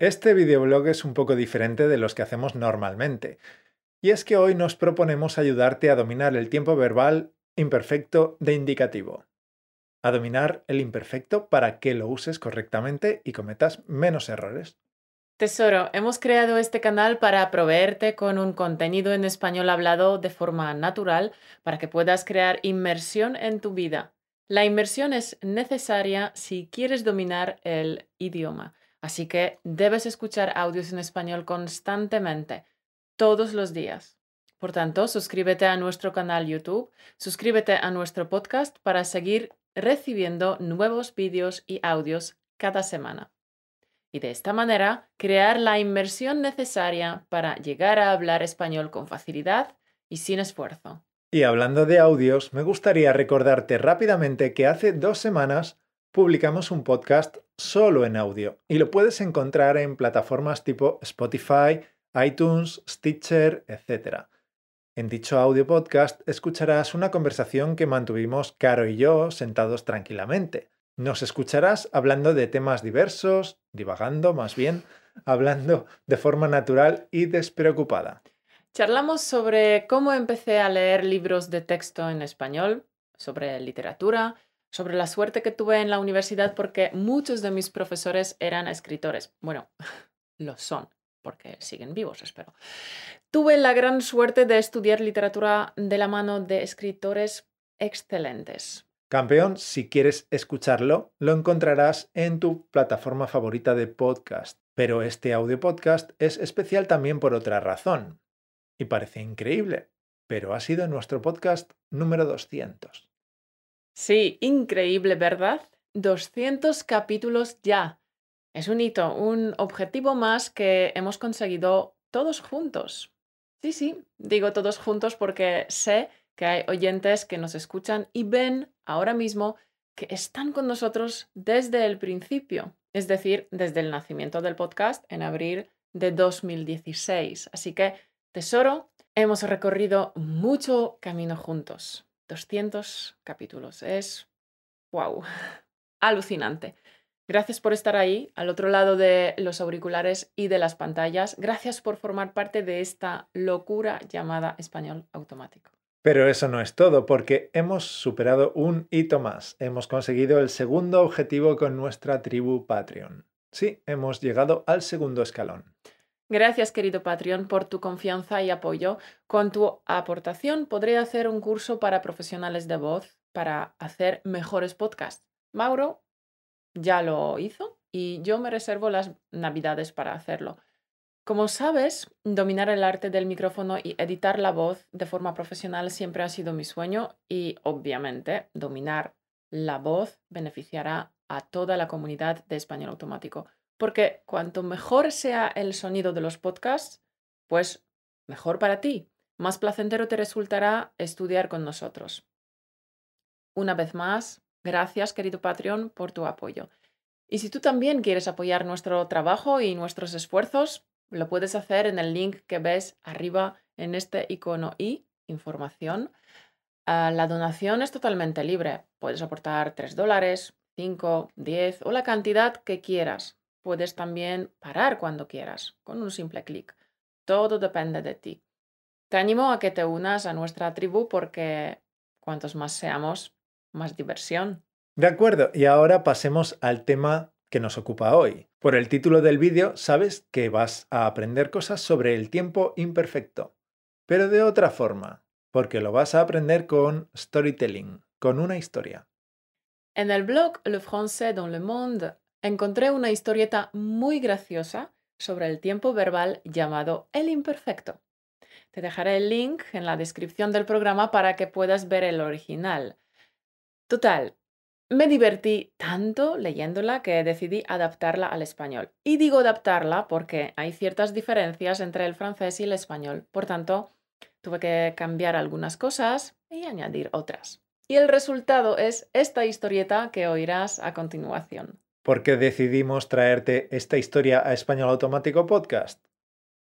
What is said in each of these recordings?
Este videoblog es un poco diferente de los que hacemos normalmente, y es que hoy nos proponemos ayudarte a dominar el tiempo verbal imperfecto de indicativo. A dominar el imperfecto para que lo uses correctamente y cometas menos errores. Tesoro, hemos creado este canal para proveerte con un contenido en español hablado de forma natural para que puedas crear inmersión en tu vida. La inmersión es necesaria si quieres dominar el idioma, así que debes escuchar audios en español constantemente, todos los días. Por tanto, suscríbete a nuestro canal YouTube, suscríbete a nuestro podcast para seguir recibiendo nuevos vídeos y audios cada semana. Y de esta manera, crear la inmersión necesaria para llegar a hablar español con facilidad y sin esfuerzo. Y hablando de audios, me gustaría recordarte rápidamente que hace dos semanas publicamos un podcast solo en audio y lo puedes encontrar en plataformas tipo Spotify, iTunes, Stitcher, etc. En dicho audio podcast escucharás una conversación que mantuvimos Caro y yo sentados tranquilamente. Nos escucharás hablando de temas diversos, divagando más bien, hablando de forma natural y despreocupada. Charlamos sobre cómo empecé a leer libros de texto en español, sobre literatura, sobre la suerte que tuve en la universidad porque muchos de mis profesores eran escritores. Bueno, lo son porque siguen vivos, espero. Tuve la gran suerte de estudiar literatura de la mano de escritores excelentes. Campeón, si quieres escucharlo, lo encontrarás en tu plataforma favorita de podcast. Pero este audio podcast es especial también por otra razón. Y parece increíble, pero ha sido nuestro podcast número 200. Sí, increíble, ¿verdad? 200 capítulos ya. Es un hito, un objetivo más que hemos conseguido todos juntos. Sí, sí, digo todos juntos porque sé que hay oyentes que nos escuchan y ven ahora mismo que están con nosotros desde el principio, es decir, desde el nacimiento del podcast en abril de 2016. Así que, tesoro, hemos recorrido mucho camino juntos. 200 capítulos. Es, wow, alucinante. Gracias por estar ahí, al otro lado de los auriculares y de las pantallas. Gracias por formar parte de esta locura llamada español automático. Pero eso no es todo, porque hemos superado un hito más. Hemos conseguido el segundo objetivo con nuestra tribu Patreon. Sí, hemos llegado al segundo escalón. Gracias, querido Patreon, por tu confianza y apoyo. Con tu aportación podré hacer un curso para profesionales de voz para hacer mejores podcasts. Mauro ya lo hizo y yo me reservo las navidades para hacerlo. Como sabes, dominar el arte del micrófono y editar la voz de forma profesional siempre ha sido mi sueño y obviamente dominar la voz beneficiará a toda la comunidad de español automático, porque cuanto mejor sea el sonido de los podcasts, pues mejor para ti, más placentero te resultará estudiar con nosotros. Una vez más, Gracias, querido Patreon, por tu apoyo. Y si tú también quieres apoyar nuestro trabajo y nuestros esfuerzos, lo puedes hacer en el link que ves arriba en este icono y información. Ah, la donación es totalmente libre. Puedes aportar 3 dólares, 5, 10 o la cantidad que quieras. Puedes también parar cuando quieras, con un simple clic. Todo depende de ti. Te animo a que te unas a nuestra tribu porque cuantos más seamos, más diversión. De acuerdo, y ahora pasemos al tema que nos ocupa hoy. Por el título del vídeo sabes que vas a aprender cosas sobre el tiempo imperfecto, pero de otra forma, porque lo vas a aprender con storytelling, con una historia. En el blog Le Français dans le Monde encontré una historieta muy graciosa sobre el tiempo verbal llamado el imperfecto. Te dejaré el link en la descripción del programa para que puedas ver el original. Total, me divertí tanto leyéndola que decidí adaptarla al español. Y digo adaptarla porque hay ciertas diferencias entre el francés y el español. Por tanto, tuve que cambiar algunas cosas y añadir otras. Y el resultado es esta historieta que oirás a continuación. ¿Por qué decidimos traerte esta historia a Español Automático Podcast?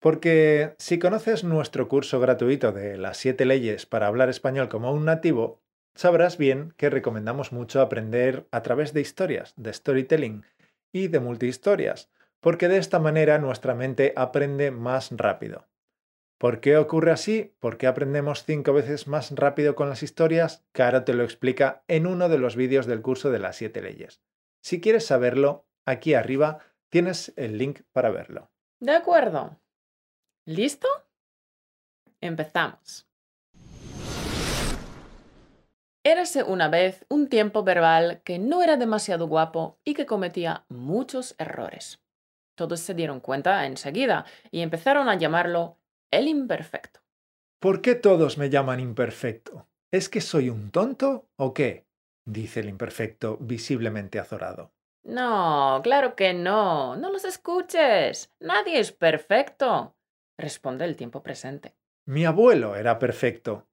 Porque si conoces nuestro curso gratuito de las siete leyes para hablar español como un nativo, sabrás bien que recomendamos mucho aprender a través de historias, de storytelling y de multihistorias, porque de esta manera nuestra mente aprende más rápido. ¿Por qué ocurre así? ¿Por qué aprendemos cinco veces más rápido con las historias? Caro te lo explica en uno de los vídeos del curso de las siete leyes. Si quieres saberlo, aquí arriba tienes el link para verlo. De acuerdo. ¿Listo? Empezamos. Érase una vez un tiempo verbal que no era demasiado guapo y que cometía muchos errores. Todos se dieron cuenta enseguida y empezaron a llamarlo el imperfecto. ¿Por qué todos me llaman imperfecto? ¿Es que soy un tonto o qué? Dice el imperfecto visiblemente azorado. No, claro que no. No los escuches. Nadie es perfecto. Responde el tiempo presente. Mi abuelo era perfecto.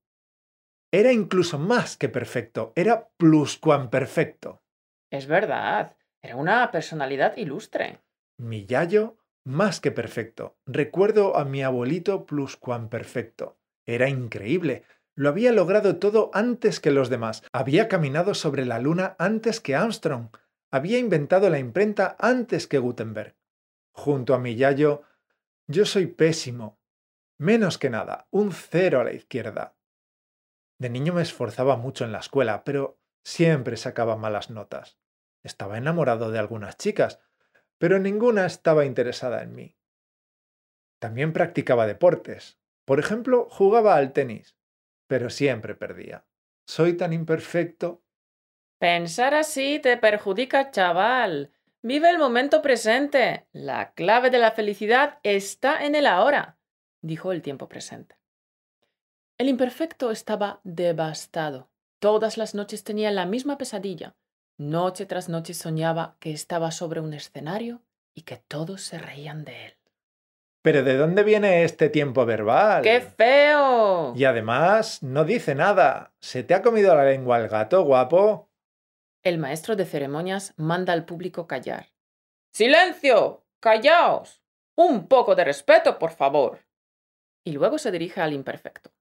Era incluso más que perfecto. Era pluscuamperfecto. Es verdad. Era una personalidad ilustre. Mi yayo más que perfecto. Recuerdo a mi abuelito pluscuamperfecto. Era increíble. Lo había logrado todo antes que los demás. Había caminado sobre la luna antes que Armstrong. Había inventado la imprenta antes que Gutenberg. Junto a mi yayo, yo soy pésimo. Menos que nada, un cero a la izquierda. De niño me esforzaba mucho en la escuela, pero siempre sacaba malas notas. Estaba enamorado de algunas chicas, pero ninguna estaba interesada en mí. También practicaba deportes. Por ejemplo, jugaba al tenis, pero siempre perdía. Soy tan imperfecto. Pensar así te perjudica, chaval. Vive el momento presente. La clave de la felicidad está en el ahora, dijo el tiempo presente. El imperfecto estaba devastado. Todas las noches tenía la misma pesadilla. Noche tras noche soñaba que estaba sobre un escenario y que todos se reían de él. ¿Pero de dónde viene este tiempo verbal? ¡Qué feo! Y además, no dice nada. ¿Se te ha comido la lengua el gato, guapo? El maestro de ceremonias manda al público callar. ¡Silencio! ¡Callaos! Un poco de respeto, por favor. Y luego se dirige al imperfecto.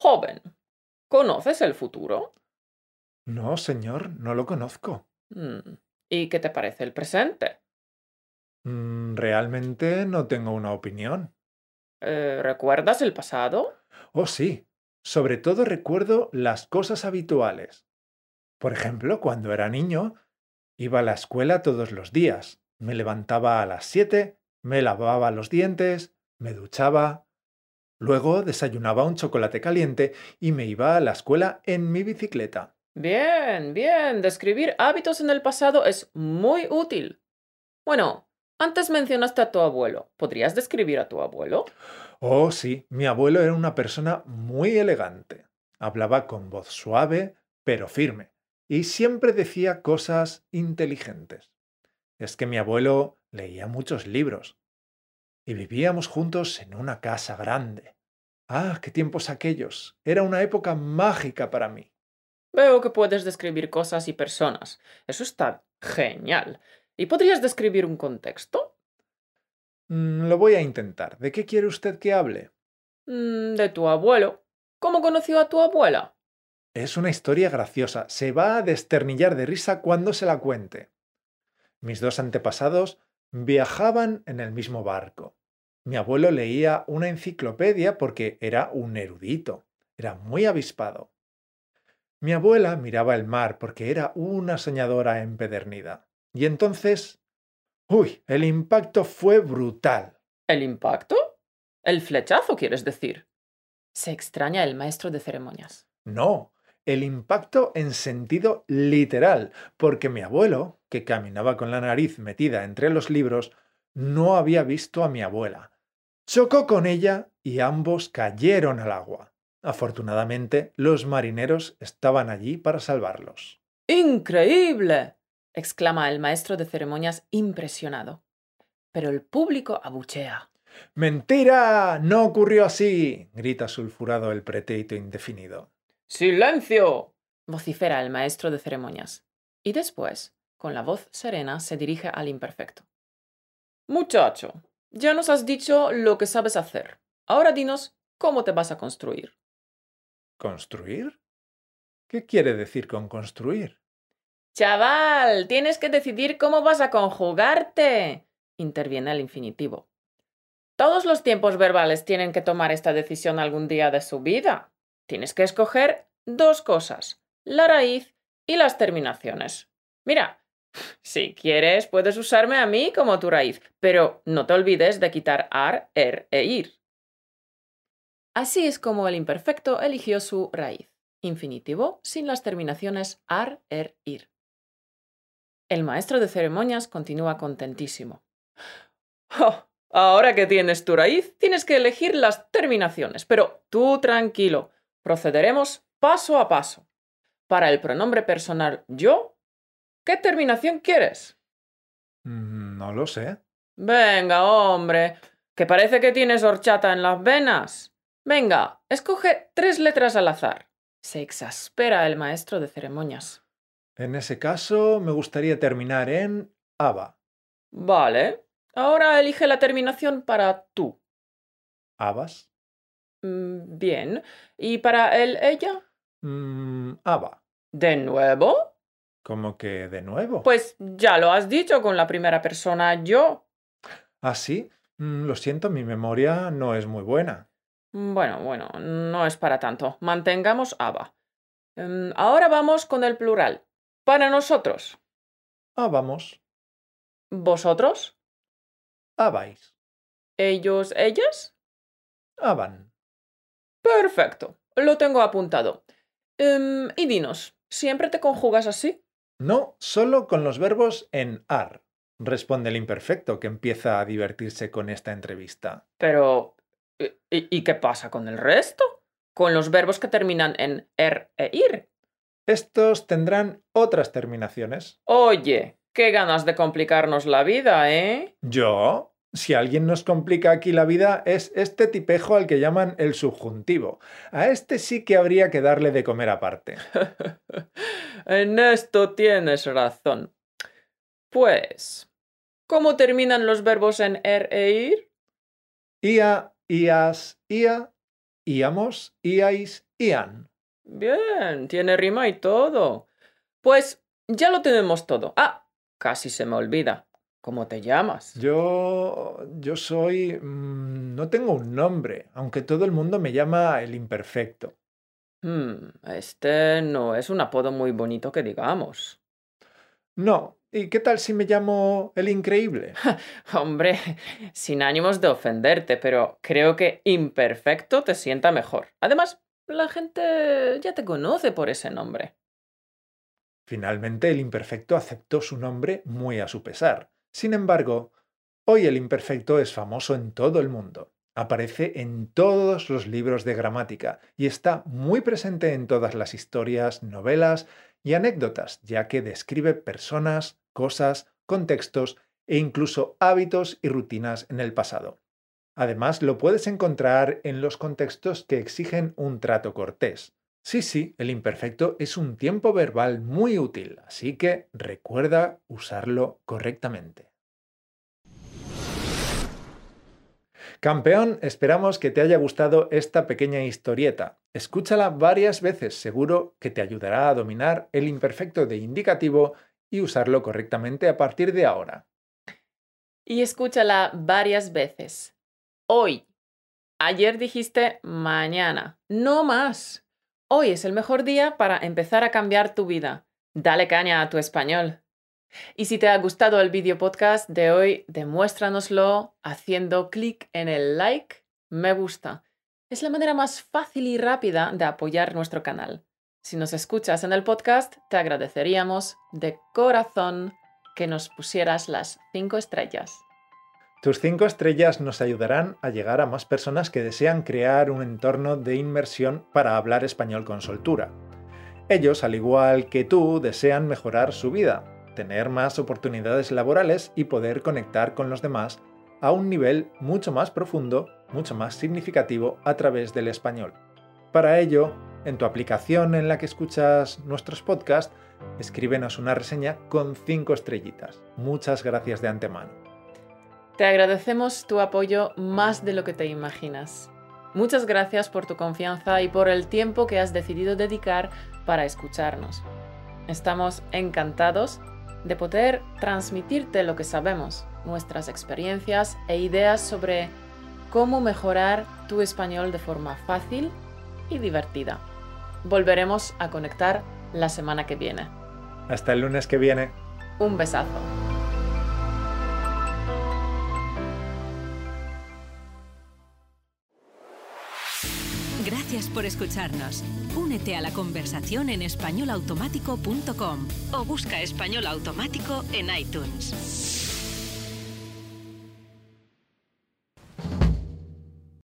Joven, ¿conoces el futuro? No, señor, no lo conozco. Mm, ¿Y qué te parece el presente? Mm, realmente no tengo una opinión. Eh, ¿Recuerdas el pasado? Oh, sí. Sobre todo recuerdo las cosas habituales. Por ejemplo, cuando era niño, iba a la escuela todos los días. Me levantaba a las siete, me lavaba los dientes, me duchaba. Luego desayunaba un chocolate caliente y me iba a la escuela en mi bicicleta. Bien, bien. Describir hábitos en el pasado es muy útil. Bueno, antes mencionaste a tu abuelo. ¿Podrías describir a tu abuelo? Oh, sí. Mi abuelo era una persona muy elegante. Hablaba con voz suave, pero firme. Y siempre decía cosas inteligentes. Es que mi abuelo leía muchos libros. Y vivíamos juntos en una casa grande. Ah, qué tiempos aquellos. Era una época mágica para mí. Veo que puedes describir cosas y personas. Eso está genial. ¿Y podrías describir un contexto? Mm, lo voy a intentar. ¿De qué quiere usted que hable? Mm, de tu abuelo. ¿Cómo conoció a tu abuela? Es una historia graciosa. Se va a desternillar de risa cuando se la cuente. Mis dos antepasados viajaban en el mismo barco. Mi abuelo leía una enciclopedia porque era un erudito. Era muy avispado. Mi abuela miraba el mar porque era una soñadora empedernida. Y entonces... ¡Uy! El impacto fue brutal. ¿El impacto? ¿El flechazo, quieres decir? Se extraña el maestro de ceremonias. No, el impacto en sentido literal, porque mi abuelo, que caminaba con la nariz metida entre los libros, no había visto a mi abuela. Chocó con ella y ambos cayeron al agua. Afortunadamente, los marineros estaban allí para salvarlos. ¡Increíble! Exclama el maestro de ceremonias impresionado. Pero el público abuchea. ¡Mentira! No ocurrió así. grita sulfurado el pretérito indefinido. ¡Silencio! vocifera el maestro de ceremonias. Y después, con la voz serena, se dirige al imperfecto. Muchacho, ya nos has dicho lo que sabes hacer. Ahora dinos cómo te vas a construir. ¿Construir? ¿Qué quiere decir con construir? Chaval, tienes que decidir cómo vas a conjugarte. interviene el infinitivo. Todos los tiempos verbales tienen que tomar esta decisión algún día de su vida. Tienes que escoger dos cosas, la raíz y las terminaciones. Mira, si quieres puedes usarme a mí como tu raíz, pero no te olvides de quitar ar, er e ir. Así es como el imperfecto eligió su raíz, infinitivo sin las terminaciones ar, er, ir. El maestro de ceremonias continúa contentísimo. Oh, ahora que tienes tu raíz, tienes que elegir las terminaciones, pero tú tranquilo, procederemos paso a paso. Para el pronombre personal yo, ¿qué terminación quieres? Mm, no lo sé. Venga, hombre, que parece que tienes horchata en las venas. Venga, escoge tres letras al azar. Se exaspera el maestro de ceremonias. En ese caso, me gustaría terminar en aba. Vale. Ahora elige la terminación para tú. ¿Abas? Mm, Bien. ¿Y para él, ella? Mm, aba. ¿De nuevo? ¿Cómo que de nuevo? Pues ya lo has dicho con la primera persona yo. ¿Ah, sí? Mm, lo siento, mi memoria no es muy buena. Bueno, bueno, no es para tanto. Mantengamos aba. Em, ahora vamos con el plural. Para nosotros. Ah, vamos. ¿Vosotros? Abais. ¿Ellos, ellas? Aban. Perfecto. Lo tengo apuntado. Em, y dinos, ¿siempre te conjugas así? No, solo con los verbos en ar, responde el imperfecto, que empieza a divertirse con esta entrevista. Pero, ¿y, y qué pasa con el resto? Con los verbos que terminan en er e ir. Estos tendrán otras terminaciones. Oye, qué ganas de complicarnos la vida, ¿eh? ¿Yo? Si alguien nos complica aquí la vida es este tipejo al que llaman el subjuntivo. A este sí que habría que darle de comer aparte. en esto tienes razón. Pues, ¿cómo terminan los verbos en er e ir? Ia, ias, ia, íamos, iais, ian. Bien, tiene rima y todo. Pues ya lo tenemos todo. Ah, casi se me olvida. ¿Cómo te llamas? Yo. yo soy. mm, no tengo un nombre, aunque todo el mundo me llama el imperfecto. Hmm, este no es un apodo muy bonito que digamos. No, ¿y qué tal si me llamo el increíble? Hombre, sin ánimos de ofenderte, pero creo que imperfecto te sienta mejor. Además, la gente ya te conoce por ese nombre. Finalmente el imperfecto aceptó su nombre muy a su pesar. Sin embargo, hoy el imperfecto es famoso en todo el mundo. Aparece en todos los libros de gramática y está muy presente en todas las historias, novelas y anécdotas, ya que describe personas, cosas, contextos e incluso hábitos y rutinas en el pasado. Además, lo puedes encontrar en los contextos que exigen un trato cortés. Sí, sí, el imperfecto es un tiempo verbal muy útil, así que recuerda usarlo correctamente. Campeón, esperamos que te haya gustado esta pequeña historieta. Escúchala varias veces, seguro que te ayudará a dominar el imperfecto de indicativo y usarlo correctamente a partir de ahora. Y escúchala varias veces. Hoy. Ayer dijiste mañana. No más. Hoy es el mejor día para empezar a cambiar tu vida. Dale caña a tu español. Y si te ha gustado el video podcast de hoy, demuéstranoslo haciendo clic en el like, me gusta. Es la manera más fácil y rápida de apoyar nuestro canal. Si nos escuchas en el podcast, te agradeceríamos de corazón que nos pusieras las 5 estrellas. Tus cinco estrellas nos ayudarán a llegar a más personas que desean crear un entorno de inmersión para hablar español con soltura. Ellos, al igual que tú, desean mejorar su vida, tener más oportunidades laborales y poder conectar con los demás a un nivel mucho más profundo, mucho más significativo a través del español. Para ello, en tu aplicación en la que escuchas nuestros podcasts, escríbenos una reseña con cinco estrellitas. Muchas gracias de antemano. Te agradecemos tu apoyo más de lo que te imaginas. Muchas gracias por tu confianza y por el tiempo que has decidido dedicar para escucharnos. Estamos encantados de poder transmitirte lo que sabemos nuestras experiencias e ideas sobre cómo mejorar tu español de forma fácil y divertida. Volveremos a conectar la semana que viene. Hasta el lunes que viene. Un besazo. Por escucharnos. Únete a la conversación en españolautomático.com o busca español automático en iTunes.